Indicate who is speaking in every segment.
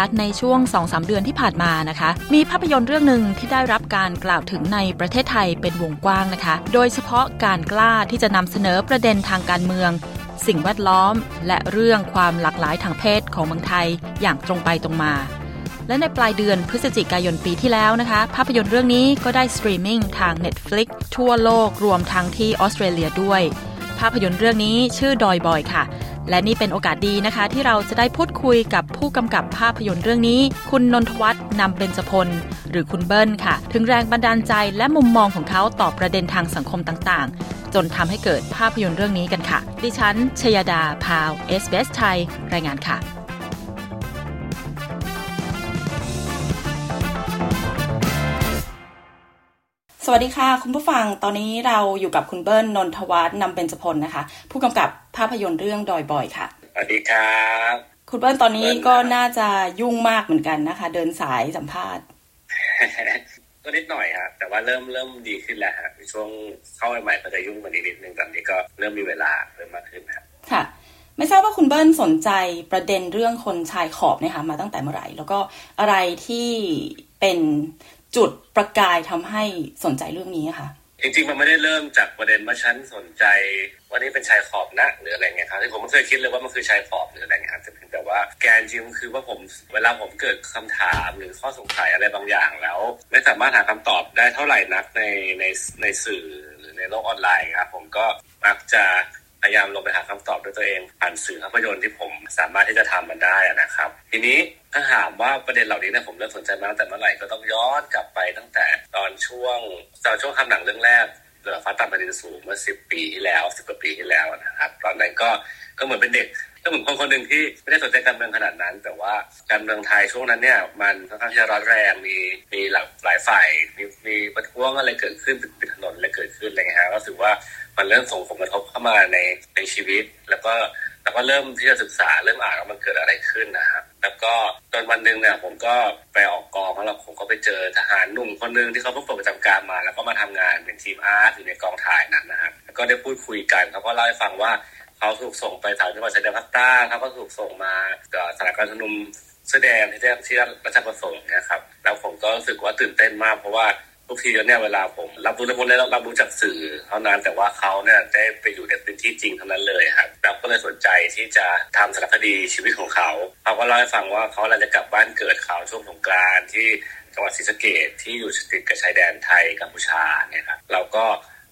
Speaker 1: คุณผู้ฟังคะในช่วง 2-3 เดือนที่ผ่านมานะคะ มีภาพยนตร์เรื่องหนึ่งที่ได้รับการกล่าวถึงในประเทศไทยเป็นวงกว้างนะคะ โดยเฉพาะการกล้าที่จะนำเสนอประเด็นทางการเมือง สิ่งแวดล้อม และเรื่องความหลากหลายทางเพศของเมืองไทยอย่างตรงไปตรงมาและในปลายเดือนพฤศจิกายนปีที่แล้วนะคะ ภาพยนตร์เรื่องนี้ก็ได้สตรีมมิ่งทาง Netflix ทั่วโลกรวมทั้งที่ออสเตรเลียด้วย ภาพยนตร์เรื่องนี้ชื่อดอยบอยค่ะ และนี่เป็นโอกาสดีนะคะ ที่เราจะได้พูดคุยกับผู้กำกับภาพยนตร์เรื่องนี้ คุณนนทวัฒน์นำเบญจพล หรือคุณเบิ้ลค่ะ ถึงแรงบันดาลใจและมุมมองของเขาต่อประเด็นทางสังคมต่างๆ จนทำให้เกิดภาพยนตร์เรื่องนี้กันค่ะ ดิฉันชยดาพาว SBS ไทยรายงานค่ะ วัสดีค่ะ คุณผู้ฟังตอนนี้เราอยู่กับคุณเบิ้ลนนทวัฒน์นำเบญจพลนะคะ ผู้กำกับภาพยนตร์เรื่องดอยบอยค่ะ
Speaker 2: สวัสดีครับ
Speaker 1: คุณเบิ้ลตอนนี้ก็น่าจะยุ่งมากเหมือนกันนะคะ เดินสายสัมภาษณ์
Speaker 2: ก็นิดหน่อยฮะแต่ว่าเริ่มเริ่มดีขึ้นแล้วฮะในช่วงเข้าใหม่ๆก็จะยุ่งกว่านี้นิดนึงตอนนี้ก็เริ่มมีเวลาเริ่มมากขึ้นครับ
Speaker 1: ค่ะ ไม่ทราบว่าคุณเบิ้ลสนใจประเด็นเรื่องคนชายขอบเนี่ยค่ะมาตั้งแต่เมื่อไหร่ แล้วก็อะไรที่เป็น จุดประกายทำให้สนใจเรื่องนี้ค่ะ
Speaker 2: จริงๆมันไม่ได้เริ่มจากประเด็นว่าฉันสนใจว่านี่เป็นชายขอบนะหรืออะไรเงี้ยครับที่ผมไม่เคยคิดเลยว่ามันคือชายขอบหรืออะไรเงี้ยครับแต่เพียงแต่ว่าแกนจริงคือว่าผมเวลาผมเกิดคำถามหรือข้อสงสัยอะไรบางอย่างแล้ว ไม่สามารถหาคำตอบได้เท่าไหร่นักในในในสื่อหรือในโลกออนไลน์ครับผมก็มักจะ พยายามลงไปหาคำตอบด้วยตัวเอง ผ่านสื่อภาพยนตร์ที่ผมสามารถที่จะทำมันได้นะครับ ทีนี้ถ้าถามว่าประเด็นเหล่านี้เนี่ยผมเริ่มสนใจมาตั้งแต่เมื่อไหร่ก็ต้องย้อนกลับไปตั้งแต่ตอนช่วงตอนช่วงทำหนังเรื่องแรกเรือฟ้าตัดประเด็นสูงเมื่อสิบปีที่แล้วสิบกว่าปีที่แล้วนะครับ ตอนนั้นก็ ก็เหมือนเป็นเด็กก็เหมือนคนคนหนึ่งที่ไม่ได้สนใจการเมืองขนาดนั้น แต่ว่าการเมืองไทยช่วงนั้นเนี่ยมันค่อนข้างที่จะร้อนแรงมีมีหลากหลายฝ่ายมีมีประท้วงอะไรเกิดขึ้นปิดถนนอะไรเกิดขึ้นอะไรเงี้ยฮะก็รู้สึกว่ามันเริ่มส่งผลกระทบเข้ามาในในชีวิต แล้วก็แล้วก็เริ่มที่จะศึกษาเริ่มอ่านว่ามันเกิดอะไรขึ้นนะครับแล้วก็ตอนวันหนึ่งเนี่ยผมก็ไปออกกองแล้วผมก็ไปเจอทหารหนุ่มคนหนึ่งที่เขาเพิ่งปลดประจำการมา แล้วก็มาทำงานเป็นทีมอาร์ตอยู่ในกองถ่ายนั้นนะครับแล้วก็ได้พูดคุยกันเขาก็เล่าให้ฟังว่า เขาถูกส่งไปสามจังหวัดชายแดนภาคใต้เขาก็ถูกส่งมาสถานการณ์ชุมนุมแสดงที่ที่ราชประสงค์นะครับแล้วผมก็รู้สึกว่าตื่นเต้นมากเพราะว่าทุกทีเนี่ยเวลาผมรับรู้เรื่องพวกนี้รับรู้จากสื่อเท่านั้นแต่ว่าเขาเนี่ยได้ไปอยู่ในพื้นที่จริงเท่านั้นเลยครับแล้วก็เลยสนใจที่จะทำสารคดีชีวิตของเขาเขาก็เล่าให้ฟังว่าเขาเราจะกลับบ้านเกิดเขาช่วงสงกรานที่จังหวัดศรีสะเกษที่อยู่ติดกับชายแดนไทยกัมพูชาเนี่ยครับเราก็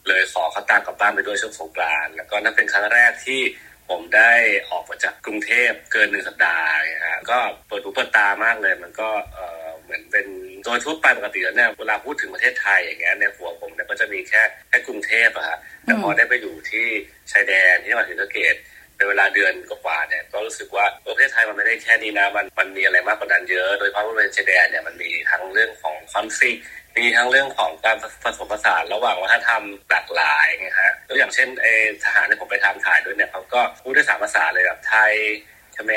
Speaker 2: เลยขอเขาตามกลับบ้านไปด้วยช่วงสงกรานต์แล้วก็นั่นเป็นครั้งแรกที่ผมได้ออกมาจากกรุงเทพเกินหนึ่งสัปดาห์นะฮะก็เปิดหูเปิดตามากเลย มันก็เออเหมือนเป็นโดยทั่วไปปกติแล้วเนี่ยเวลาพูดถึงประเทศไทยอย่างเงี้ยในหัวผมเนี่ยก็จะมีแค่แค่กรุงเทพอะฮะแต่พอได้ไปอยู่ที่ชายแดนที่จังหวัดศรีสะเกษเป็นเวลาเดือนกว่าเนี่ยก็รู้สึกว่าประเทศไทยมันไม่ได้แค่นี้นะมันมันมีอะไรมากกว่านั้นเยอะ โดยเฉพาะบริเวณชายแดนเนี่ยมันมีทั้งเรื่องของคอนฟ lict มีทั้งเรื่องของการผสมผสานระหว่างวัฒนธรรมหลากหลายไงฮะตัวอย่างเช่นเอทหารที่ผมไปทำถ่ายด้วยเนี่ยเขาก็พูดได้สามภาษาเลยแบบไทยขแม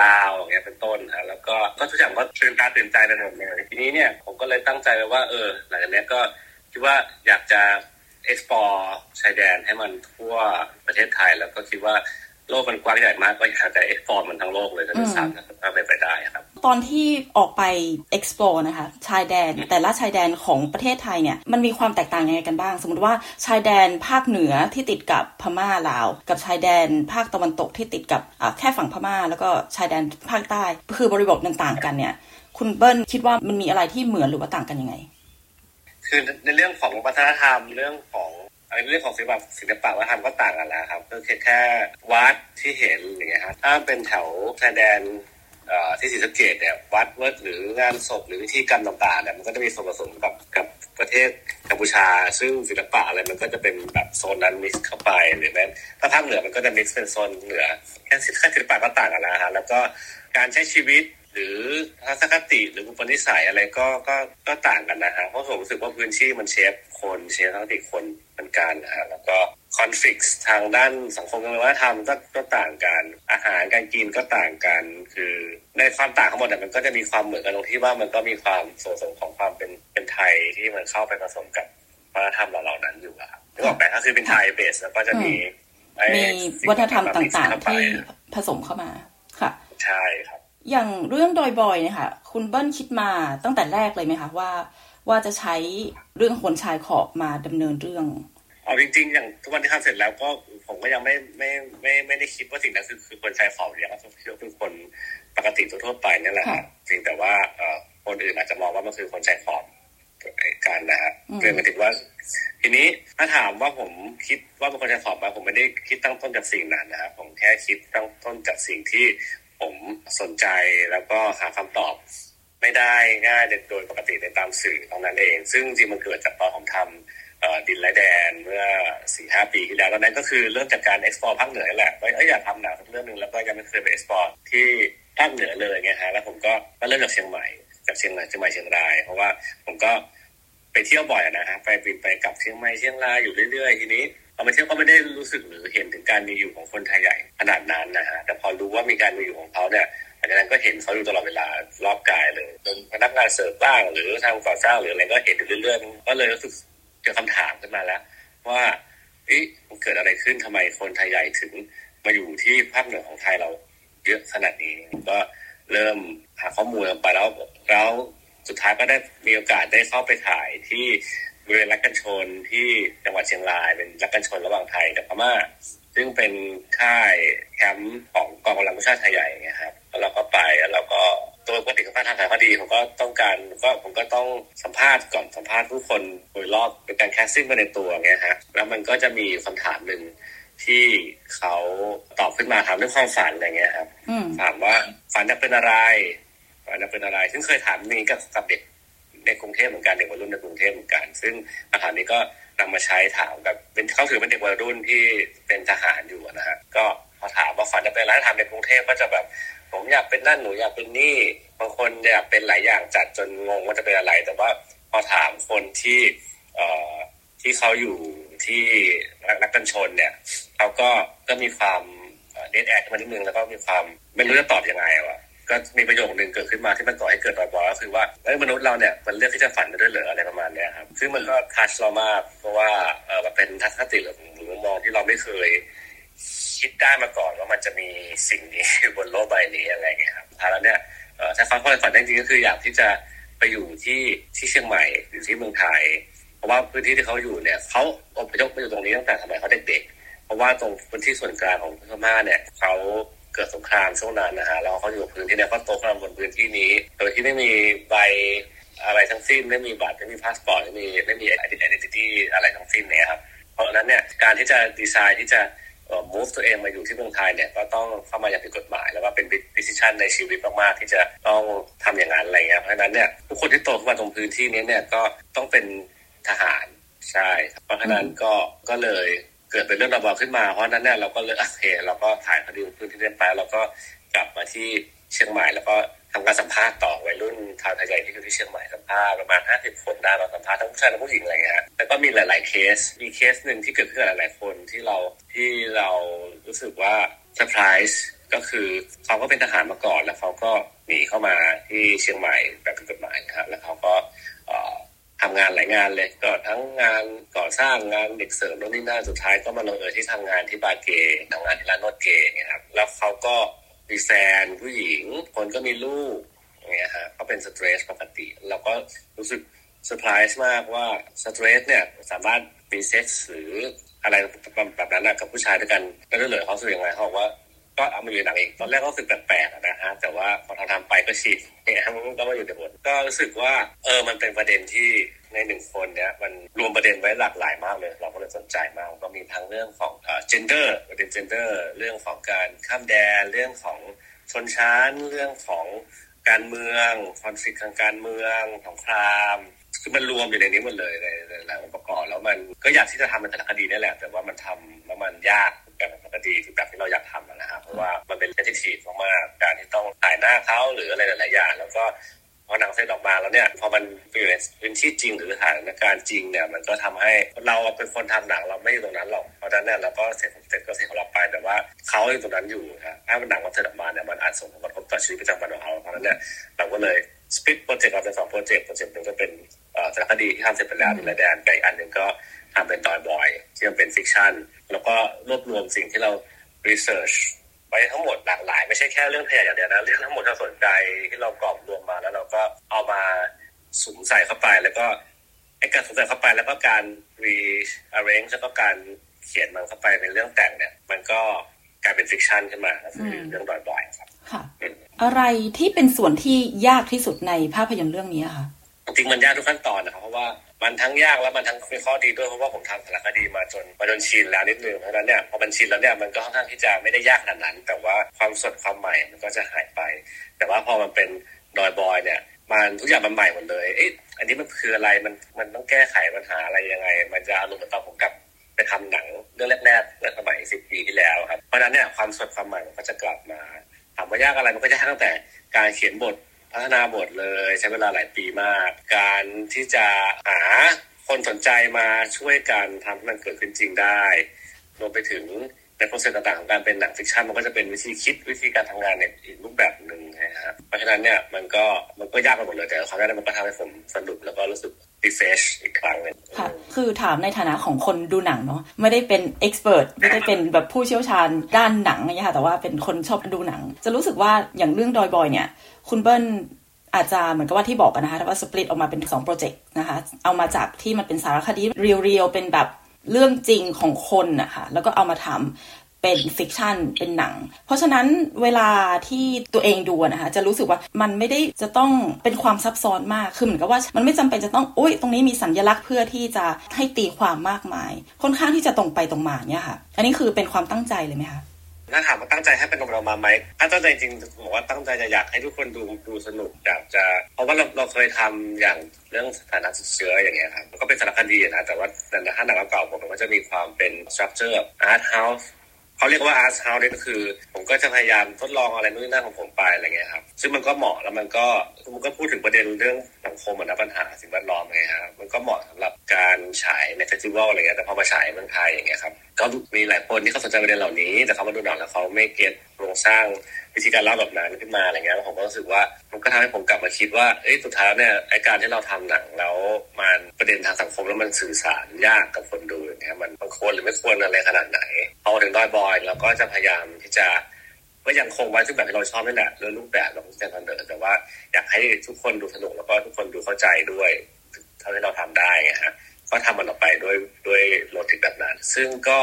Speaker 2: ลาวอย่างเงี้ยเป็นต้นฮะแล้วก็ก็ทุกอย่างก็ตื่นตาตื่นใจไปหมดเลยทีนี้เนี่ยผมก็เลยตั้งใจไว้ว่าเออหลังจากนี้ก็คิดว่าอยากจะ explore ชายแดนให้มันทั่วประเทศไทย แล้วก็คิดว่า โลกมันกว้างใหญ่มากก็อยากจะ explore มันทั้งโลกเลยถ้าจะสามารถถ้าไปไปได้ครับ
Speaker 1: ตอนที่ออกไป explore นะคะ ชายแดนแต่ละชายแดนของประเทศไทยเนี่ยมันมีความแตกต่างยังไงกันบ้าง สมมติว่าชายแดนภาคเหนือที่ติดกับพม่าลาว กับชายแดนภาคตะวันตกที่ติดกับแค่ฝั่งพม่า แล้วก็ชายแดนภาคใต้คือบริบทต่างๆกันเนี่ยคุณเบิ้ลคิดว่ามันมีอะไรที่เหมือนหรือว่าต่างกันยังไง
Speaker 2: คือในเรื่องของวัฒนธรรมเรื่องของ ในเรื่องของศิลปะศิลปะวัฒนธรรมก็ต่างกันแล้วครับก็แค่แค่วัดที่เห็นอย่างเงี้ยครับถ้าเป็นแถวชายแดนที่ศรีสะเกดเนี่ยวัดวัดหรืองานศพหรือวิธีกรรมต่างๆเนี่ยมันก็จะมีส่วนผสมกับกับประเทศกัมพูชา ซึ่งศิลปะอะไรมันก็จะเป็นแบบโซนนั้นมิกซ์เข้าไปหรือแม้ถ้าภาคเหนือมันก็จะมิกซ์เป็นโซนเหนือแค่แค่ศิลปะก็ต่างกันแล้วฮะแล้วก็การใช้ชีวิต หรือทัศนคติหรืออุปนิสัยอะไรก็ก็ก็ต่างกันนะฮะเพราะผมรู้สึกว่าพื้นที่มันเชฟคนเชฟทัศนคติคนเหมือนกันนะฮะแล้วก็คอนฟ lict ทางด้านสังคมวัฒนธรรมก็ก็ต่างกัน อาหารการกินก็ต่างกัน คือในความต่างทั้งหมดมันก็จะมีความเหมือนกันตรงที่ว่ามันก็มีความโสสมของความเป็นเป็นไทยที่มันเข้าไปผสมกับวัฒนธรรมเหล่านั้นอยู่ครับนึกออกไหมถ้าคือเป็นไทยเบสแล้วก็จะมี
Speaker 1: มีวัฒนธรรมต่างๆที่ผสมเข้ามาค่ะ
Speaker 2: ใช่ครับ
Speaker 1: อย่างเรื่องดอยบอยเนี่ยค่ะ คุณเบิ้ลคิดมาตั้งแต่แรกเลยไหมคะว่า ว่าจะใช้เรื่องคนชายขอบมาดำเนินเรื่อง
Speaker 2: เอาจริงๆ อย่างทุกวันที่ทำเสร็จแล้วก็ผมก็ยังไม่ไม่ไม่ไม่ได้คิดว่าสิ่งนั้นคือคือคนชายขอบเนี่ยก็คือเป็นคนปกติทั่วไปนี่แหละจริงแต่ว่าคนอื่นอาจจะมองว่ามันคือคนชายขอบการนะฮะเรื่องมาถึงว่า ทีนี้ถ้าถามว่าผมคิดว่าเป็นคนชายขอบมาผมไม่ได้คิดตั้งต้นจากสิ่งนั้นนะครับผมแค่คิดตั้งต้นจากสิ่งที่ ผมสนใจแล้วก็หาคำตอบไม่ได้ง่ายโดยปกติในตามสื่อตรงนั้นเอง ซึ่งจริงมันเกิดจากตอนผมทำดินไร้แดนเมื่อสี่ห้าปีที่แล้วตอนนั้นก็คือเริ่มจากการ explore ภาคเหนือแหละว่าอยากทำหนังเรื่องหนึ่งแล้วก็ยังไม่เคยไป explore ที่ภาคเหนือเลยไงฮะแล้วผมก็เริ่มจากเชียงใหม่จากเชียงใหม่เชียงใหม่เชียงราย เพราะว่าผมก็ไปเที่ยวบ่อยนะฮะไปบินไปกลับเชียงใหม่เชียงรายอยู่เรื่อยๆทีนี้ พอมาเที่ยวก็ไม่ได้รู้สึกหรือเห็นถึงการมีอยู่ของคนไทยใหญ่ขนาดนั้นนะฮะแต่พอรู้ว่ามีการมีอยู่ของเขาเนี่ยหลังจากนั้นก็เห็นเขาอยู่ตลอดเวลารอบกายเลยเป็นพนักงานเสิร์ฟบ้าง หรือทำก่อสร้างหรืออะไรก็เห็นอยู่เรื่อยๆก็เลยรู้สึกเกิดคำถามขึ้นมาแล้ว ว่าเอ๊ะมันเกิดอะไรขึ้นทำไมคนไทยใหญ่ถึงมาอยู่ที่ภาคเหนือของไทยเราเยอะขนาดนี้ก็เริ่มหาข้อมูลไปแล้วแล้วสุดท้ายก็ได้มีโอกาสได้เข้าไปถ่ายที่ ริเวณรักกันชนที่จังหวัดเชียงราย เป็นรักกันชนระหว่างไทยกับพม่าซึ่งเป็นค่ายแคมป์ของกองกำลังผู้ชาติไทยใหญ่ไงครับแล้วเราก็ไปแล้วเราก็ตัวปกติของการทำถ่ายคดีผมก็ต้องการก็ผมก็ต้องสัมภาษณ์ก่อนสัมภาษณ์ผู้คนโดยรอบเป็นการแคสซิ่งไปในตัวไงฮะแล้วมันก็จะมีคำถามหนึ่งที่เขาตอบขึ้นมาถามเรื่องความฝันอะไรเงี้ยครับถามว่าฝันจะเป็นอะไรฝันจะเป็นอะไรซึ่งเคยถามนี้กับกับเด็ก ในกรุงเทพเหมือนกันเด็กวัยรุ่นในกรุงเทพเหมือนกัน ซึ่งคำถามนี้ก็นำมาใช้ถามกับเป็นเขาถือเป็นเด็กวัยรุ่นที่เป็นทหารอยู่นะฮะก็พอถามว่าฝันจะเป็นอะไรทำในกรุงเทพก็จะแบบ ผมอยากเป็นนั่นหนูอยากเป็นนี่บางคนอยากเป็นหลายอย่างจัดจนงงว่าจะเป็นอะไร แต่ว่าพอถามคนที่เอ่อที่เขาอยู่ที่รัฐกันชนเนี่ยเขาก็ก็มีความ dead air มานิดนึงแล้วก็มีความไม่รู้จะตอบยังไงวะ ก็มีประโยคนึงเกิดขึ้นมาที่มันก่อให้เกิดดอยบอยก็คือว่าเอ้มนุษย์เราเนี่ยมันเลือกที่จะฝันได้ด้วยเหรออะไรประมาณเนี้ยครับซึ่งมันก็ touch เรามากเพราะว่าเออมันเป็นทัศนคติหรือมุมมองที่เราไม่เคยคิดได้มาก่อนว่ามันจะมีสิ่งนี้บนโลกใบนี้อะไรเงี้ยครับท้ายแล้วเนี่ยถ้าฟังข้อฝันจริงๆก็คืออยากที่จะไปอยู่ที่ที่เชียงใหม่อยู่ที่เมืองไทย เพราะว่าพื้นที่ที่เขาอยู่เนี่ยเขาอพยพมาอยู่ตรงนี้ตั้งแต่สมัยเขาเด็กๆ เพราะว่าตรงพื้นที่ส่วนกลางของพม่าเนี่ยเขา เกิดสงครามช่วงนั้นนะฮะแล้วเขาอยู่พื้นที่นี้เขาโตขึ้นบนพื้นที่นี้ โดยที่ไม่มีใบอะไรทั้งสิ้น ไม่มีบัตรไม่มีพาสปอร์ตไม่มีไม่มี identity อะไรทั้งสิ้นเนี่ยครับเพราะฉะนั้นเนี่ยการที่จะ decide ที่จะ move ตัวเองมาอยู่ที่เมืองไทยเนี่ยก็ต้องเข้ามาอย่างผิดกฎหมาย แล้วก็เป็น decision ในชีวิตมากๆที่จะต้องทำอย่างนั้นอะไรเงี้ยเพราะฉะนั้นเนี่ยทุกคนที่โตขึ้นมาตรงพื้นที่นี้เนี่ยก็ต้องเป็นทหารใช่เพราะฉะนั้นก็ก็เลย เกิดเป็นเรื่องระบาขึ้นมา เพราะนั้นเนี่ยเราก็เลยโอเคเราก็ถ่ายคดีพื้นที่เรียนไปแล้วก็กลับมาที่เชียงใหม่ แล้วก็ทำการสัมภาษณ์ต่อวัยรุ่นชาวไทยใหญ่ที่อยู่ที่เชียงใหม่สัมภาษณ์ประมาณห้าสิบคนได้เราสัมภาษณ์ทั้งผู้ชายและผู้หญิงอะไรเงี้ยแล้วก็มีหลาย ๆ เคส มีเคสหนึ่งที่เกิดขึ้นหลาย ๆ คนที่เราที่เรารู้สึกว่าเซอร์ไพรส์ก็คือเขาก็เป็นทหารมาก่อน แล้วเขาก็หนีเข้ามาที่เชียงใหม่แบบผิดกฎหมายครับแล้วเขาก็ ทำงานหลายงานเลยก็ทั้งงานก่อสร้างงานเด็กเสิร์ฟโน่นนี่นั่นสุดท้ายก็มาลงเอยที่ทำงานที่บาร์เกย์ทำงานที่ร้านนวดเกย์เนี่ยครับแล้วเขาก็มีแฟนผู้หญิง คนก็มีลูกอย่างเงี้ยฮะก็เป็น straight ปกติเราก็รู้สึกเซอร์ไพรส์มากว่าสเตรสเนี่ยสามารถมีเซ็กซ์หรืออะไรแบบนั้นกับผู้ชายด้วยกันก็ได้เลยเขาสึกยังไงเขาบอกว่า ก็เอามาอยู่หนังเองตอนแรกก็รู้สึกแปลกๆนะฮะแต่ว่าพอทำทำไปก็ชินเนี่ยมันก็มาอยู่ในบทก็รู้สึกว่าเออมันเป็นประเด็นที่ในหนึ่งคนเนี้ยมันรวมประเด็นไว้หลากหลายมากเลย เราก็เลยสนใจมากก็มีทั้งเรื่องของเอ่อ gender ประเด็น gender เรื่องของการข้ามแดนเรื่องของชนชั้นเรื่องของการเมืองคอนฟ lict ทางการเมืองของครามคือมันรวมอยู่ในนี้หมดเลยในหลายองค์ประกอบแล้วมันก็อยากที่จะทำเป็นสารคดีนี่แหละ แต่ว่ามันทำแล้วมันยากกับสารคดีที่แบบที่เราอยากทำนะครับเพ ราะว่ามันเป็นเรื่องที่ถีบมากๆการที่ต้องถ่ายหน้าเขาหรืออะไรหลายๆอย่างแล้วก็พอหนังเสร็จออกมาแล้วเนี่ยพอมันอยู่ในพื้นที่จริงหรือสถานการณ์จริงเนี่ยมันก็ทำให้เราเป็นคนทำหนังเราไม่อยู่ตรงนั้นหรอกเพราะฉะนั้นเนี่ยเราก็เสร็จเสร็จก็เสร็จของเราไปแต่ว่าเขาอยู่ตรงนั้นอยู่ครับถ้ามันหนังมันเสร็จออกมาเนี่ยมันอาจส่งผลกระทบต่อชีวิตประจำวันของเขาเพราะฉะนั้นเนี่ยเราก็เลย split โปรเจกต์ออกเป็นสองโปรเจกต์โปรเจกต์หนึ่งก็เป็นสารคดีที่ทำเสร็จไปแล้วดินไร้แดนกับอีกอันหนึ่งก็ทำเป็นดอยบอยที่มันเป็น fiction แล้วก็รวบรวมสิ่งที่เรา research ไว้ทั้งหมดหลากหลาย ไม่ใช่แค่เรื่องเพศอย่างเดียวนะเรื่องทั้งหมดที่เราสนใจที่เรารวบรวมมาแล้วเราก็เอามาสุมใส่เข้าไป แล้วก็ไอ้การสุมใส่เข้าไปแล้วก็การ rearrange แล้วก็การเขียนมันเข้าไปเป็นเรื่องแต่งเนี่ย มันก็กลายเป็น fiction ขึ้นมาคือเรื่องดอยบอยครับ
Speaker 1: ค่ะ อะไรที่เป็นส่วนที่ยากที่สุดในภาพยนตร์เรื่องนี้ค่ะ
Speaker 2: จริงมันยากทุกขั้นตอนนะครับเพราะว่า มันทั้งยากแล้วมันทั้งมีข้อดีด้วยเพราะว่าผมทำสารคดีมาจนมาจนชินแล้วนิดนึงเพราะนั้นเนี่ยพอมันชินแล้วเนี่ยมันก็ค่อนข้างที่จะไม่ได้ยากขนาดนั้น แต่ว่าความสดความใหม่มันก็จะหายไป แต่ว่าพอมันเป็นดอยบอยเนี่ยมันทุกอย่างมันใหม่หมดเลยเอ๊ะอันนี้มันคืออะไรมันมันต้องแก้ไขปัญหาอะไรยังไง มันจะอารมณ์เหมือนตอนผมกลับไปทำหนังเรื่องแรกๆเมื่อสมัยสิบปีที่แล้วครับเพราะนั้นเนี่ยความสดความใหม่มันก็จะกลับมาถามว่ายากอะไรมันก็ยากตั้งแต่การเขียนบท พัฒนาบทเลยใช้เวลาหลายปีมาก การที่จะหาคนสนใจมาช่วยกันทำให้มันเกิดขึ้นจริงได้รวมไปถึงใน process ต่างๆของการเป็นหนัง fiction มันก็จะเป็นวิธีคิดวิธีการทำงานในอีกรูปแบบหนึ่งนะครับเพราะฉะนั้นเนี่ยมันก็มันก็ยากไปหมดเลยแต่ความยากมันก็ทำให้ผมสนุกแล้วก็รู้สึก refresh อีกครั้งหนึ่ง
Speaker 1: ค่ะ คือถามในฐานะของคนดูหนังเนาะไม่ได้เป็น expert ไม่ได้เป็นแบบผู้เชี่ยวชาญด้านหนังนะคะแต่ว่าเป็นคนชอบดูหนัง จะรู้สึกว่าอย่างเรื่องดอยบอยเนี่ย คุณเบิ้ลอาจจะเหมือนกับว่าที่บอกกันนะคะว่า split ออกมาเป็น2โปรเจกต์นะคะ เอามาจากที่มันเป็นสารคดี real ๆ เป็นแบบเรื่องจริงของคนนะคะแล้วก็เอามาทำเป็น fiction เป็นหนัง เพราะฉะนั้นเวลาที่ตัวเองดูนะคะ จะรู้สึกว่ามันไม่ได้จะต้องเป็นความซับซ้อนมาก คือเหมือนกับว่ามันไม่จำเป็นจะต้องอุ้ยตรงนี้มีสัญลักษณ์เพื่อที่จะให้ตีความมากมาย ค่อนข้างที่จะตรงไปตรงมาเนี่ยค่ะ อันนี้คือเป็นความตั้งใจเลยไหมคะ
Speaker 2: ถ้าถามว่าตั้งใจให้เป็นออกมาไหมถ้าตั้งใจจริงบอกว่าตั้งใจจะอยากให้ทุกคนดูดูสนุกอยากจะ เพราะว่าเราเราเคยทำอย่างเรื่องสถานะเชื้ออย่างเงี้ยครับก็เป็นสารคดีนะแต่ว่าแต่ถ้าหนังเก่าผมมันก็จะมีความเป็นสตรัคเจอร์art house เขาเรียกว่า art house นี่ก็คือ ผมก็จะพยายามทดลองอะไรนู่นนี่นั่นของผมไปอะไรเงี้ยครับซึ่งมันก็เหมาะแล้วมันก็มันก็พูดถึงประเด็นเรื่องสังคมนะปัญหาสิ่งแวดล้อมไงครับมันก็เหมาะสำหรับการฉายใน festival อะไรเงี้ยแต่พอมาฉายเมืองไทยอย่างเงี้ยครับก็มีหลายคนที่เขาสนใจประเด็นเหล่านี้ แต่เขามาดูหนังแล้วเขาไม่ get โครงสร้างวิธีการเล่าแบบนั้นขึ้นมาอะไรเงี้ยผมก็รู้สึกว่ามันก็ทำให้ผมกลับมาคิดว่าเอ้ยสุดท้ายเนี่ยไอ้การที่เราทำหนังแล้วมันประเด็นทางสังคมแล้วมันสื่อสารยากกับคนดูอย่างเงี้ยมันมันควรหรือไม่ควรอะไรขนาดไหน พอถึงดอยบอยเราก็จะพยายามที่จะก็ยังคงไว้ทุกแบบที่เราชอบนี่นแหละเรื่องรูปแบบเราจะเสนอแต่ว่าอยากให้ทุกคนดูสนุกแล้วก็ทุกคนดูเข้าใจด้วยเท่าที่เราทำได้ฮะก็ทำมันออกไปด้วยด้วยโลจิกแบบนั้น ซึ่งก็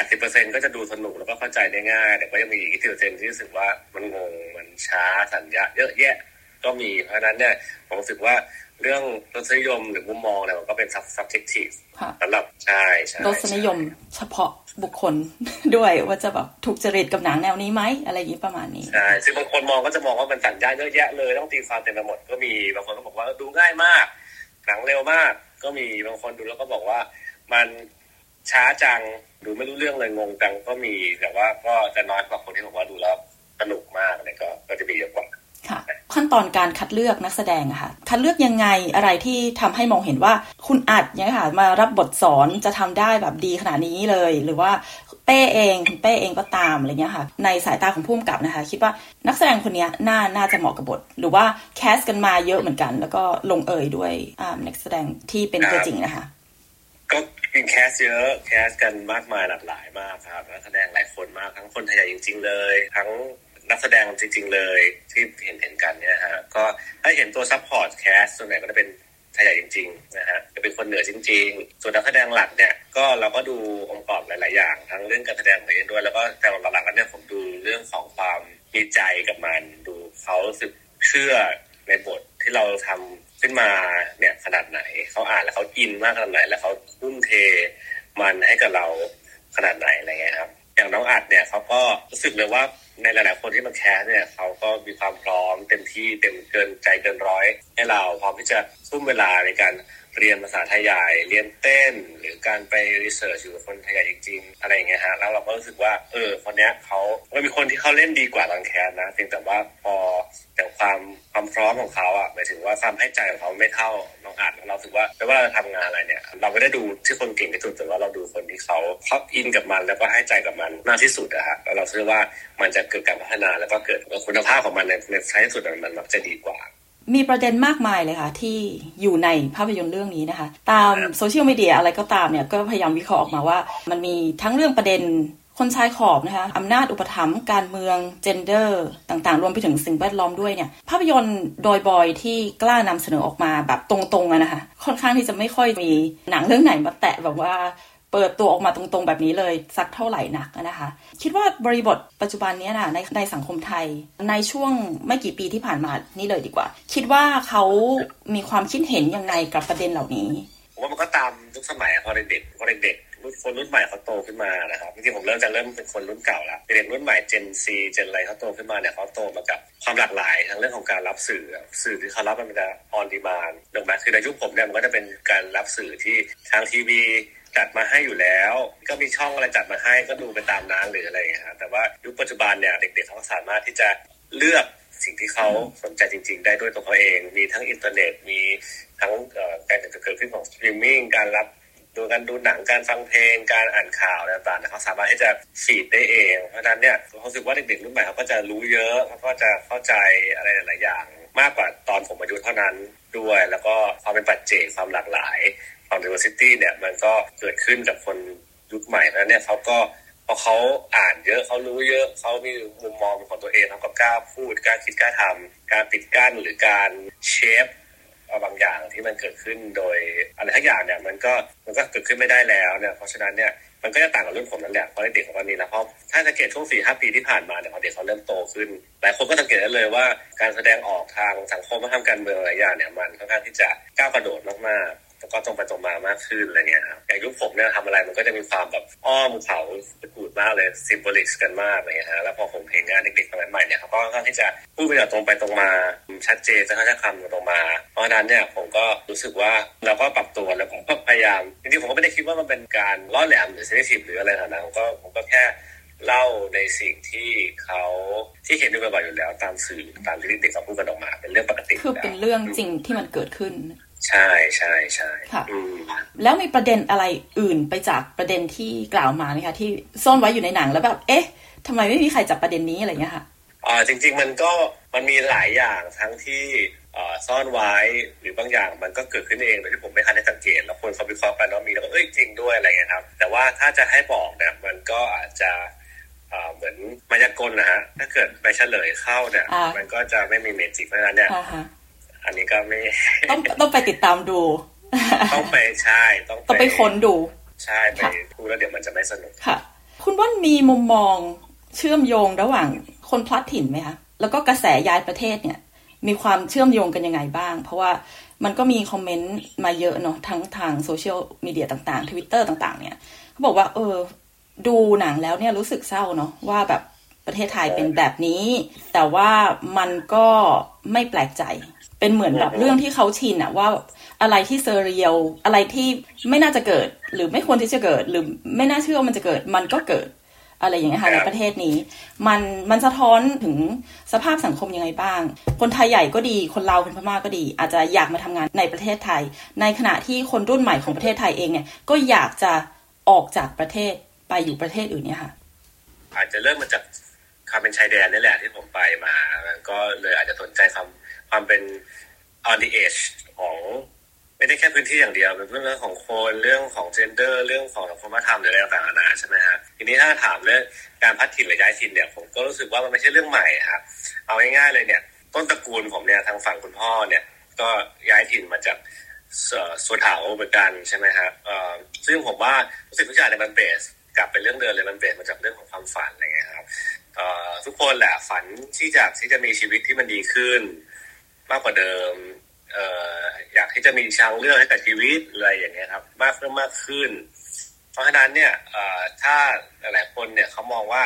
Speaker 2: 80%ก็จะดูสนุกแล้วก็เข้าใจได้ง่าย แต่ก็ยังมีอีก20%ที่รู้สึกว่ามันงง มันช้าสัญญาเยอะแยะ ก็มี เพราะนั้นเนี่ยผมรู้สึกว่า เรื่องรสนิยมหรือมุมมองเนี่ยมันก็เป็น subjective สำหรับใช่ใช่
Speaker 1: รสนิยมเฉพาะบุคคลด้วยว่าจะแบบถูกจริตกับหนังแนวนี้ไหมอะไรอย่างนี้ประมาณนี้
Speaker 2: ใช่ซึ่งบางคนมองก็จะมองว่ามันสัญญาเยอะแยะเลยต้องตีความเต็มไปหมดก็มีบางคนก็บอกว่าดูง่ายมาก หนังเร็วมาก ก็มีบางคนดูแล้วก็บอกว่ามันช้าจังดูไม่รู้เรื่องเลยงงจังก็มีแต่ว่าก็จะน้อยกว่าคนที่บอกว่าดูแล้วสนุกมากเลยก็ก็จะมีเยอะกว่า
Speaker 1: ค่ะขั้นตอนการคัดเลือกนักแสดงอะค่ะ คัดเลือกยังไงอะไรที่ทำให้มองเห็นว่าคุณอัดเนี่ยค่ะมารับบทสอนจะทำได้แบบดีขนาดนี้เลย หรือว่าเป้เองคุณเป้เองก็ตามอะไรเงี้ยค่ะ ในสายตาของผู้กำกับนะคะ คิดว่านักแสดงคนนี้น่าน่าจะเหมาะกับบท หรือว่าแคสกันมาเยอะเหมือนกัน แล้วก็ลงเอยด้วยนักแสดงที่เป็นตัวจริงนะคะ
Speaker 2: ก็มี cast เยอะ cast กันมากมายหลากหลายมากครับนักแสดงหลายคนมากทั้งคนไทยจริง ๆ เลย ทั้ง นักแสดงจริง ๆ เลยที่เห็นเห็นกันเนี่ยฮะก็ถ้าเห็นตัว support cast ส่วนใหญ่ก็จะเป็นไทยใหญ่จริงๆนะฮะจะเป็นคนเหนือจริง ๆ ส่วนนักแสดงหลักเนี่ยก็เราก็ดูองค์ประกอบหลาย ๆ อย่าง ทั้งเรื่องการแสดงเองด้วย แล้วก็แต่หลักๆแล้วเนี่ยผมดูเรื่องของความมีใจกับมันดูเขารู้สึกเชื่อในบทที่เราทำขึ้นมาเนี่ยขนาดไหนเขาอ่านแล้วเขา in มากขนาดไหน แล้วเขาทุ่มเทมันให้กับเราขนาดไหนอะไรเงี้ยครับ อย่างน้องอัดเนี่ยเขาก็รู้สึกเลยว่าในหลาย ๆ คนที่มา cast เนี่ยเขาก็มีความพร้อมเต็มที่เต็มเกินใจเกินร้อย ให้เราพร้อมที่จะทุ่มเวลาในการ เรียนภาษาไทยใหญ่เรียนเต้น หรือการไป research อยู่กับคนไทยใหญ่จริงๆ อะไรอย่างเงี้ยฮะแล้วเราก็รู้สึกว่าเออคนเนี้ยเขาก็มีคนที่เขาเล่นดีกว่าลัง cast นะเพียงแต่ว่าพอแต่ความความพร้อมของเขาอะหมายถึงว่าความให้ใจของเขาไม่เท่าน้องอัดเราสึกว่าไม่ว่าเราทำงานอะไรเนี่ย เราไม่ได้ดูที่คนเก่งที่สุดแต่ว่าเราดูคนที่เขาครอบอินกับมัน แล้วก็ให้ใจกับมันมากที่สุดอะฮะแล้วเราเชื่อว่ามันจะเกิดการพัฒนาแล้วก็เกิดคุณภาพของมันในในท้ายที่สุดมันมักจะดีกว่า
Speaker 1: มีประเด็นมากมายเลยค่ะ ที่อยู่ในภาพยนตร์เรื่องนี้นะคะ ตามโซเชียลมีเดียอะไรก็ตามเนี่ย ก็พยายามวิเคราะห์ออกมาว่า มันมีทั้งเรื่องประเด็นคนชายขอบนะคะอำนาจอุปถัมภ์การเมืองเจนเดอร์ ต่างๆ รวมไปถึงสิ่งแวดล้อมด้วยเนี่ย ภาพยนตร์โดยบอยที่กล้านำเสนอออกมาแบบตรงๆอะนะคะ ค่อนข้างที่จะไม่ค่อยมีหนังเรื่องไหนมาแตะแบบว่า เปิดตัวออกมาตรงๆ แบบนี้เลยสักเท่าไหร่นักนะคะ คิดว่าบริบทปัจจุบันนี้นะในในสังคมไทย ในช่วงไม่กี่ปีที่ผ่านมานี่เลยดีกว่า คิดว่าเขามีความคิดเห็นยังไงกับประเด็นเหล่านี้
Speaker 2: ผมว่ามันก็ตามยุคสมัยพอเด็กๆพอเด็กๆคนรุ่นใหม่เขาโตขึ้นมานะครับจริงๆผมเริ่มจะเริ่มเป็นคนรุ่นเก่าแล้วเด็กรุ่นใหม่เจนซีเจนอะไรเขาโตขึ้นมาเนี่ยเขาโตมากับความหลากหลายทั้งเรื่องของการรับสื่อสื่อที่เขารับมันจะออนดีมานถูกไหมคือในยุคผมเนี่ยมันก็จะเป็นการรับสื่อที่ทางทีวี จัดมาให้อยู่แล้ว ก็มีช่องอะไรจัดมาให้ก็ดูไปตามนั้นหรืออะไรอย่างเงี้ยแต่ว่ายุคปัจจุบันเนี่ยเด็กๆเขาสามารถที่จะเลือกสิ่งที่เขาสนใจจริง ๆ ได้ด้วยตัวเขาเอง มีทั้งอินเทอร์เน็ต มีทั้งการเกิดขึ้นของสตรีมมิ่งการรับดูการดูหนังการฟังเพลงการอ่านข่าวอะไรต่างๆเขาสามารถที่จะ feed ได้เอง เพราะฉะนั้นเนี่ยเขารู้สึกว่าเด็กๆรุ่นใหม่เขาก็จะรู้เยอะเขาก็จะเข้าใจอะไรหลายๆอย่าง มากกว่าตอนผมอายุเท่านั้นด้วย แล้วก็ความเป็นปัจเจกความหลากหลาย ความ diversity เนี่ยมันก็เกิดขึ้นกับคนยุคใหม่แล้วเนี่ยเขาก็พอเขาอ่านเยอะเขารู้เยอะเขามีมุมมองของตัวเองเขาก็กล้าพูดกล้าคิดกล้าทำการปิดกั้นหรือการเชฟบางอย่างที่มันเกิดขึ้นโดยอะไรทั้งอย่างเนี่ยมันก็มันก็เกิดขึ้นไม่ได้แล้วเนี่ยเพราะฉะนั้นเนี่ยมันก็จะต่างกับรุ่นผมนั่นแหละเพราะเด็กของตอนนี้นะเพราะถ้าสังเกตช่วงสี่ห้าปีที่ผ่านมาเนี่ยพอเด็กเขาเริ่มโตขึ้น หลายคนก็สังเกตได้เลยว่าการแสดงออกทางสังคมและทางการเมืองหลายอย่างเนี่ยมันค่อนข้างที่จะก้าวกระโดดมากๆ แล้วก็ตรงไปตรงมามากขึ้นอะไรเงี้ยครับอย่างยุคผมเนี่ยทำอะไรมันก็จะมีความแบบอ้อมเขาปูดมากเลยซิมโบลิกกันมากอะไรเงี้ยฮะแล้วพอผมเห็นงานเด็กๆสมัยใหม่เนี่ยเขาก็ค่อนข้างที่จะพูดไปแบบตรงไปตรงมาชัดเจนจะค่อนคำตรงมา เพราะฉะนั้นเนี่ยผมก็รู้สึกว่าเราก็ปรับตัวแล้วผมก็พยายามจริงๆผมก็ไม่ได้คิดว่ามันเป็นการล่อแหลมหรือเซนซิทีฟหรืออะไรนะผมก็ผมก็แค่เล่าในสิ่งที่เขาที่เห็นด้วยบ่อยอยู่แล้วตามสื่อตามที่เด็กเขาพูดกันออกมา เป็นเรื่องปกติ
Speaker 1: คือเป็นเรื่องจริงที่มันเกิดขึ้น
Speaker 2: ใช่ใช่ใช่
Speaker 1: ค่ะแล้วมีประเด็นอะไรอื่นไปจากประเด็นที่กล่าวมาไหมคะที่ซ่อนไว้อยู่ในหนังแล้วแบบเอ๊ะทำไมไม่มีใครจับประเด็นนี้อะไรเงี้ยค่ะ
Speaker 2: อ่าจริง ๆ มันก็มันมีหลายอย่างทั้งที่ซ่อนไว้หรือบางอย่างมันก็เกิดขึ้นเองโดยที่ผมไม่ทันได้สังเกตแล้วคนเขาวิเคราะห์กันว่ามีแล้วก็เอ้ยจริงด้วยอะไรเงี้ยครับ แต่ว่าถ้าจะให้บอกเนี่ยมันก็อาจจะเหมือนมายากลนะฮะถ้าเกิดไปเฉลยเข้าเนี่ยมันก็จะไม่มีเมจิกเพราะฉะนั้นเนี่ย อันนี้ก็ไม่
Speaker 1: ต้องต้องไปติดตามดู
Speaker 2: ต้องไปใช่ต้อง
Speaker 1: ต้องไปค้นดู
Speaker 2: ใช่ไปพูดแล้วเดี๋ยวมันจะไม่สนุก
Speaker 1: ค่ะ คุณว่านมีมุมมองเชื่อมโยงระหว่างคนพลัดถิ่นไหมคะแล้วก็กระแสย้ายประเทศเนี่ย มีความเชื่อมโยงกันยังไงบ้าง เพราะว่ามันก็มีคอมเมนต์มาเยอะเนาะทั้งทางโซเชียลมีเดียต่างๆทวิตเตอร์ต่าง ๆ เนี่ยเขาบอกว่า เออ ดูหนังแล้วเนี่ยรู้สึกเศร้าเนาะว่าแบบประเทศไทยเป็นแบบนี้ แต่ว่ามันก็ไม่แปลกใจ เป็นเหมือนแบบเรื่องที่เขาชินอะว่าอะไรที่เซเรียลอะไรที่ไม่น่าจะเกิด หรือไม่ควรที่จะเกิด หรือไม่น่าเชื่อว่ามันจะเกิด มันก็เกิดอะไรอย่างเงี้ยค่ะในประเทศนี้ มันมันสะท้อนถึงสภาพสังคมยังไงบ้าง คนไทยใหญ่ก็ดีคนลาวคนพม่าก็ดี อาจจะอยากมาทำงานในประเทศไทย ในขณะที่คนรุ่นใหม่ของประเทศไทยเองเนี่ยก็อยากจะออกจากประเทศไปอยู่ประเทศอื่นเนี่ยค่ะ
Speaker 2: อาจจะเริ่มมาจากความเป็นชายแดนนี่แหละที่ผมไปมาก็เลยอาจจะสนใจความ ความเป็น on the edge ของไม่ได้แค่พื้นที่อย่างเดียวเป็นเรื่องของคนเรื่องของเจนเดอร์ เรื่องของสังคมธรรมหรืออะไรต่างๆนานาใช่ไหมฮะทีนี้ถ้าถามเรื่องการพัดถิ่นหรือย้ายถิ่นเนี่ยผมก็รู้สึกว่ามันไม่ใช่เรื่องใหม่ครับเอาง่ายๆเลยเนี่ย ต้นตระกูลผมเนี่ยทางฝั่งคุณพ่อเนี่ย ก็ย้ายถิ่นมาจากส่วนเถาเหมือนกันใช่ไหมฮะซึ่งผมว่าสิ่งทุกอย่างเนี่ยมันเบสกลับไปเรื่องเดิมเลยมันเบสมาจากเรื่องของความฝันอะไรเงี้ยครับทุกคนแหละฝันที่จะที่จะมีชีวิตที่มันดีขึ้น มากกว่าเดิมเอออยากที่จะมีทางเลือกให้กับชีวิตอะไรอย่างเงี้ยครับ มากขึ้นมากขึ้น เพราะฉะนั้นเนี่ยถ้าหลายๆคนเนี่ยเขามองว่า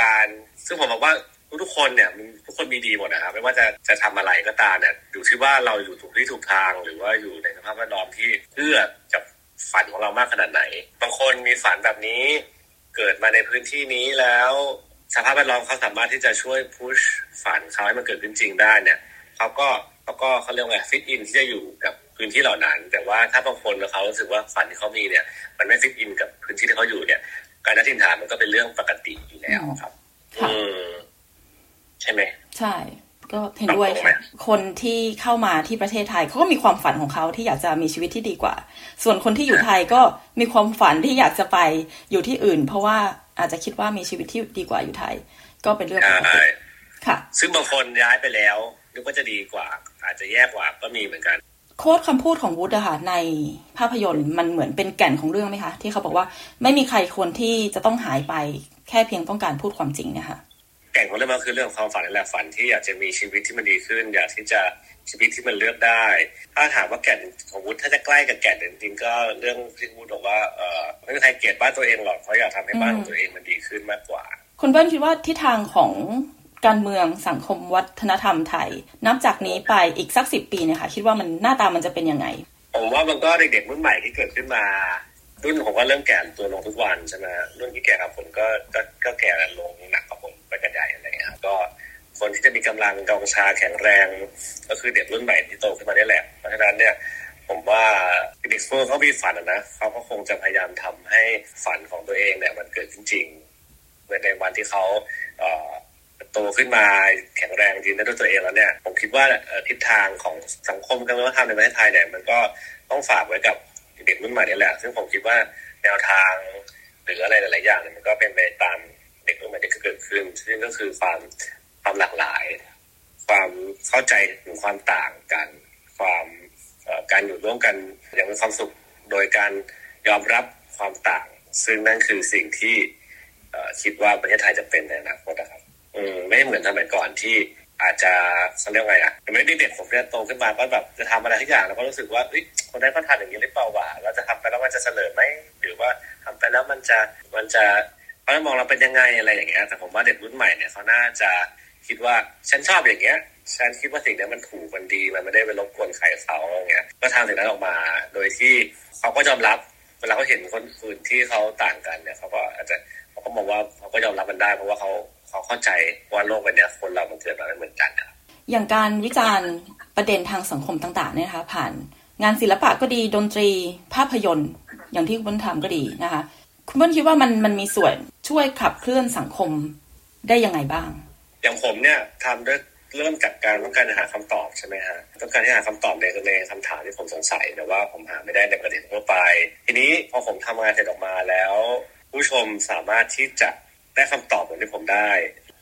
Speaker 2: การซึ่งผมบอกว่าทุกคนเนี่ยทุกคนมีดีหมดนะครับไม่ว่าจะจะทำอะไรก็ตามเนี่ยอยู่ที่ว่าเราอยู่ถูกที่ถูกทาง หรือว่าอยู่ในสภาพแวดล้อมที่เอื้อกับฝันของเรามากขนาดไหน บางคนมีฝันแบบนี้ เกิดมาในพื้นที่นี้แล้วสภาพแวดล้อมเขาสามารถที่จะช่วยพุชฝันเขาให้มันเกิดขึ้นจริงได้เนี่ย เขาก็เขาก็เขาเรียกว่าฟิตอินที่จะอยู่กับพื้นที่เหล่านั้น แต่ว่าถ้าบางคนเขารู้สึกว่าฝันที่เขามีเนี่ย มันไม่ฟิตอินกับพื้นที่ที่เขาอยู่เนี่ย การนัดทินฐานมันก็เป็นเรื่องปกติอยู่แล้วครับอืมใช่ไหม
Speaker 1: ใช่ก็เห็นด้วยค่ะคนที่เข้ามาที่ประเทศไทยเขาก็มีความฝันของเขาที่อยากจะมีชีวิตที่ดีกว่า ส่วนคนที่อยู่ไทยก็มีความฝันที่อยากจะไปอยู่ที่อื่น เพราะว่าอาจจะคิดว่ามีชีวิตที่ดีกว่าอยู่ไทย ก็เป็นเรื่องปกติค่ะ
Speaker 2: ซึ่งบางคนย้ายไปแล้ว นึกว่าจะดีกว่า อาจจะแย่กว่าก็มีเหมือนกัน
Speaker 1: โค้ดคำพูดของวูดอะค่ะในภาพยนตร์มันเหมือนเป็นแก่นของเรื่องไหมคะ ที่เขาบอกว่าไม่มีใครควรที่จะต้องหายไปแค่เพียงต้องการพูดความจริงเนี่ยค่ะ
Speaker 2: แก่นของเรื่องมันคือเรื่องความฝันนั่นแหละฝันที่อยากจะมีชีวิตที่มันดีขึ้น อยากที่จะชีวิตที่มันเลือกได้ ถ้าถามว่าแก่นของวุฒิถ้าจะใกล้กับแก่นจริงๆก็เรื่องที่วุฒิบอกว่าเออไม่มีใครเกลียดบ้านตัวเองหรอกเพราะอยากทำให้บ้านของตัวเองมันดีขึ้นมากกว่า
Speaker 1: คุณเบิ้ลคิดว่าทิศทางของ การเมืองสังคมวัฒนธรรมไทย นับจากนี้ไปอีกสักสิบปีเนี่ยค่ะคิดว่ามันหน้าตามันจะเป็นยังไง
Speaker 2: ผมว่ามันก็เด็กๆรุ่นใหม่ที่เกิดขึ้นมา รุ่นผมก็เริ่มแก่ตัวลงทุกวันใช่ไหมรุ่นที่แก่กับผมก็ก็ก็แก่ลงหนักกว่าผมไปกันใหญ่อะไรเงี้ยก็คนที่จะมีกำลังกองชาแข็งแรง ก็คือเด็กรุ่นใหม่ที่โตขึ้นมาได้แหละเพราะฉะนั้นเนี่ยผมว่าเด็กพวกเขามีฝันนะเขาก็คงจะพยายามทำให้ฝันของตัวเองเนี่ยมันเกิดจริงๆในวันที่เขาโตขึ้นมาแข็งแรงจริงได้ด้วยตัวเองแล้วเนี่ยผมคิดว่าทิศทางของสังคมการเมืองธรรมในประเทศไทยเนี่ยมันก็ต้องฝากไว้กับเด็กรุ่นใหม่นี่แหละ ซึ่งผมคิดว่าแนวทางหรืออะไรหลาย ๆ อย่างเนี่ยมันก็เป็นไปตามเด็กรุ่นใหม่ที่เกิดขึ้น ซึ่งก็คือความความหลากหลาย ความเข้าใจถึงความต่างกัน ความการอยู่ร่วมกันอย่างมีความสุขโดยการยอมรับความต่าง ซึ่งนั่นคือสิ่งที่คิดว่าประเทศไทยจะเป็นในอนาคตนะครับ อืมไม่เหมือนสมัยก่อนที่อาจจะเขาเรียกไงอะไม่ได้เด็กผมเนี่ยโตขึ้นมาก็แบบจะทำอะไรทุกอย่างแล้วก็รู้สึกว่าคนนั้ก็ทำอย่างนี้หรือเปล่าวะเราจะทำไปแล้วมันจะเฉลิมไหมหรือว่าทำไปแล้วมันจะมันจะเขาจะมองเราเป็นยังไงอะไรอย่างเงี้ยแต่ผมว่าเด็กรุ่นใหม่เนี่ยเขาน่าจะคิดว่าฉันชอบอย่างเงี้ยฉันคิดว่าสิ่งนี้มันถูกมันดีมันไม่ได้ไปรบกวนใครเขาอย่างเงี้ยก็ทำสิ่งนั้นออกมา โดยที่เขาก็ยอมรับเวลาเขาเห็นคนอื่นที่เขาต่างกันเนี่ยเขาก็อาจจะเขาก็มองว่าเขาก็ยอมรับมันได้เพราะว่าเขา เขาเข้าใจว่าโลกใบนี้คนเรามันเกิดมาไม่เหมือนกันครับ
Speaker 1: อย่างการวิจารณ์ประเด็นทางสังคมต่างๆเนี่ยนะคะผ่านงานศิลปะก็ดีดนตรีภาพยนตร์ อย่างที่คุณเบิ้ลทำก็ดีนะคะ คุณเบิ้ลคิดว่ามันมันมีส่วนช่วยขับเคลื่อนสังคมได้ยังไงบ้าง
Speaker 2: อย่างผมเนี่ยทำด้วยเริ่มจากการต้องการหาคำตอบใช่ไหมฮะต้องการที่หาคำตอบในในคำถามที่ผมสงสัยแต่ว่าผมหาไม่ได้ในประเด็นทั่วไป ทีนี้พอผมทำงานเสร็จออกมาแล้ว ผู้ชมสามารถที่จะ ได้คำตอบเหมือนที่ผมได้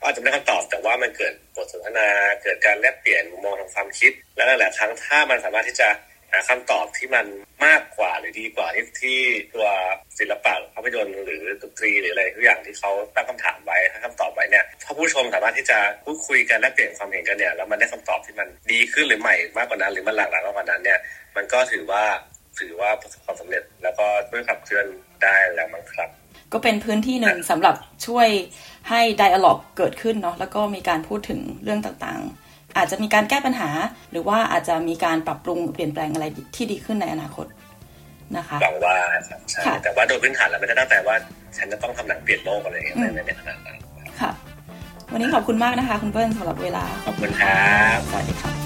Speaker 2: อาจจะไม่ได้คำตอบแต่ว่ามันเกิดบทสนทนาเกิดการแลกเปลี่ยนมุมมองทางความคิด และหลายๆครั้งถ้ามันสามารถที่จะหาคำตอบที่มันมากกว่าหรือดีกว่าที่ที่ตัวศิลปะภาพยนตร์หรือดนตรีหรืออะไรทุกอย่างที่เขาตั้งคำถามไว้ให้คำตอบไว้เนี่ยถ้าผู้ชมสามารถที่จะพูดคุยกันและเปลี่ยนความเห็นกันเนี่ยแล้วมันได้คำตอบที่มันดีขึ้นหรือใหม่มากกว่านั้น หรือมันหลากหลายมากกว่านั้นเนี่ยมันก็ถือว่าถือว่าประสบความสำเร็จ แล้วก็ช่วยขับเคลื่อนได้แล้วมั้งครับ
Speaker 1: ก็เป็นพื้นที่หนึ่งสำหรับช่วยให้ไดอะล็อกเกิดขึ้นเนาะแล้วก็มีการพูดถึงเรื่องต่างๆ อาจจะมีการแก้ปัญหา หรือว่าอาจจะมีการปรับปรุงเปลี่ยนแปลงอะไรที่ดีขึ้นในอนาคตนะคะ
Speaker 2: หวังว่าใช่แต่ว่าโดยพื้นฐานแล้วไม่ได้ตั้งแต่ว่า ฉันจะต้องทำหนังเปลี่ยนโลกอะไรอย่างเงี้ยในในขนาดนั้น
Speaker 1: ค่ะ วันนี้ขอบคุณมากนะคะ คุณเปิ้ลสำหรับเวลา
Speaker 2: ขอบคุณครับ
Speaker 1: สวัสดีค่ะ